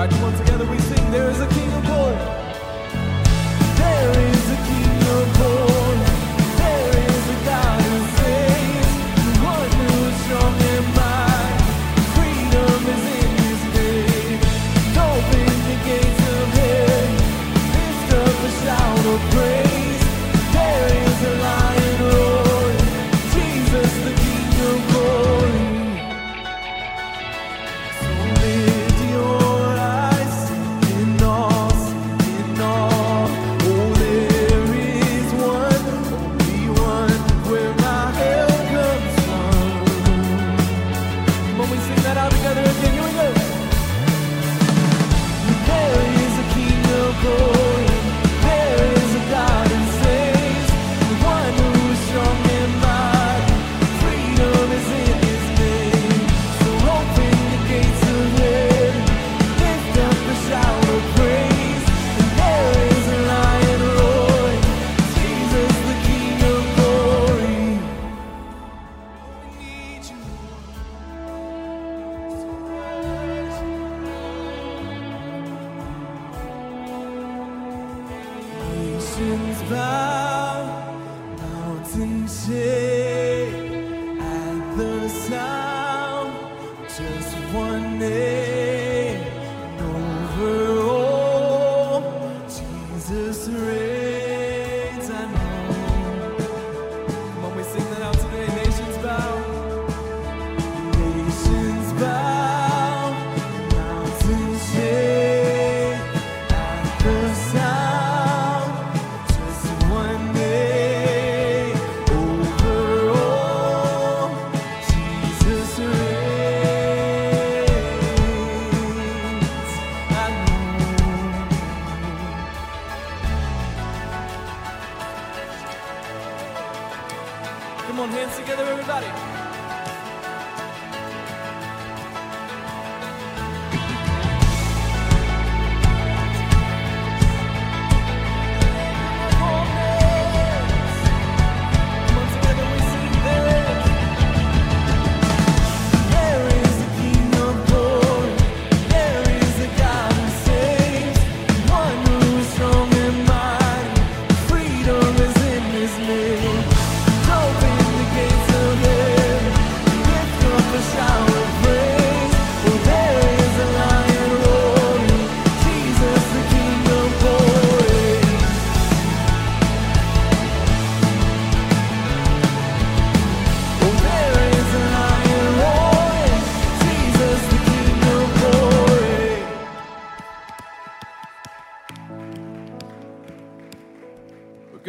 Right, come on, together we sing. There is a King of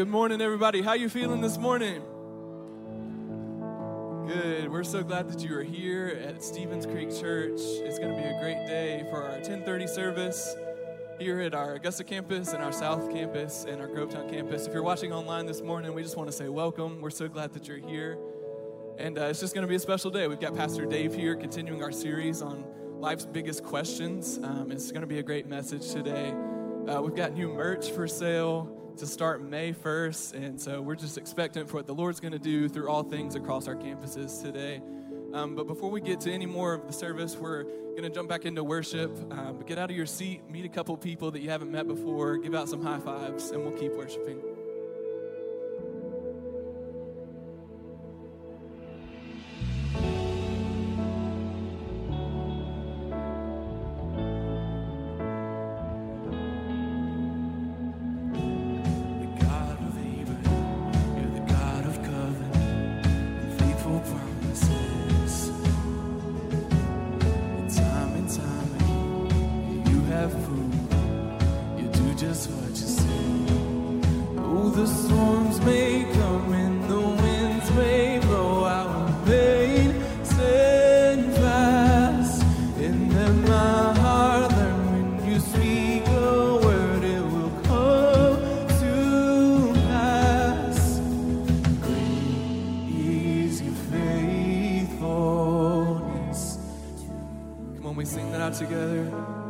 good morning, everybody. How you feeling this morning? Good. We're so glad that you are here at Stevens Creek Church. It's going to be a great day for our 1030 service here at our Augusta campus and our South campus and our Grovetown campus. If you're watching online this morning, we just want to say welcome. We're so glad that you're here. And uh, it's just going to be a special day. We've got Pastor Dave here continuing our series on life's biggest questions. Um, it's going to be a great message today. Uh, we've got new merch for sale to start May 1st. And so we're just expectant for what the Lord's going to do through all things across our campuses today. Um, but before we get to any more of the service, we're going to jump back into worship. Um, get out of your seat, meet a couple people that you haven't met before, give out some high fives, and we'll keep worshiping. Out together.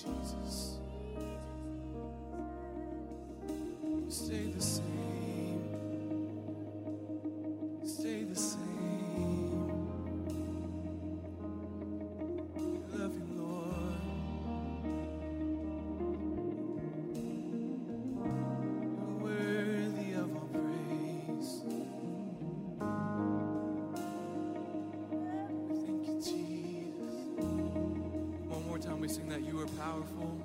Jesus. Stay the same. That you are powerful.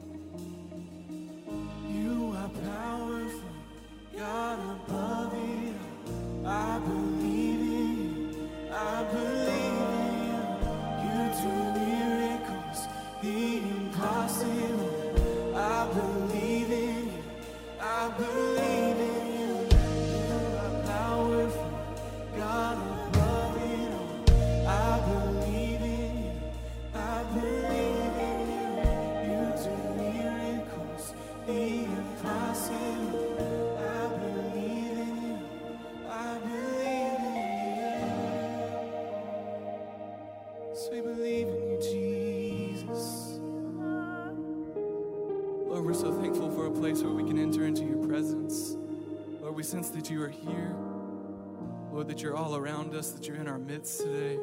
Lord, that you're all around us, that you're in our midst today.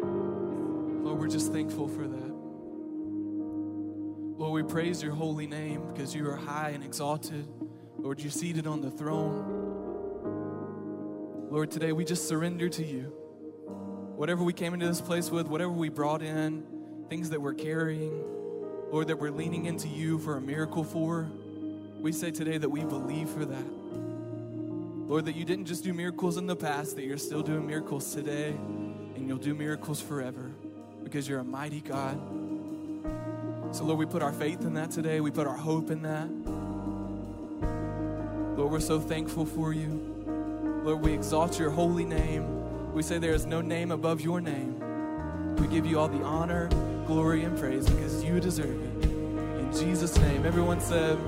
Lord, we're just thankful for that. Lord, we praise your holy name because you are high and exalted. Lord, you're seated on the throne. Lord, today we just surrender to you. Whatever we came into this place with, whatever we brought in, things that we're carrying, Lord, that we're leaning into you for a miracle for, we say today that we believe for that. Lord, that you didn't just do miracles in the past, that you're still doing miracles today, and you'll do miracles forever because you're a mighty God. So, Lord, we put our faith in that today. We put our hope in that. Lord, we're so thankful for you. Lord, we exalt your holy name. We say there is no name above your name. We give you all the honor, glory, and praise because you deserve it. In Jesus' name, everyone said,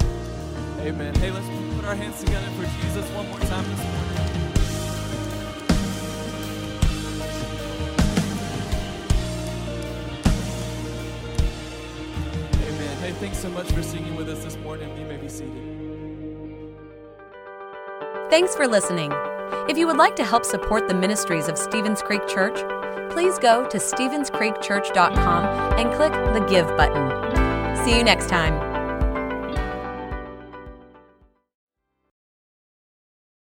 Amen. Hey, let's put our hands together for Jesus one more time this morning. Amen. Hey, thanks so much for singing with us this morning. You may be seated. Thanks for listening. If you would like to help support the ministries of Stevens Creek Church, please go to StevensCreekChurch.com and click the Give button. See you next time.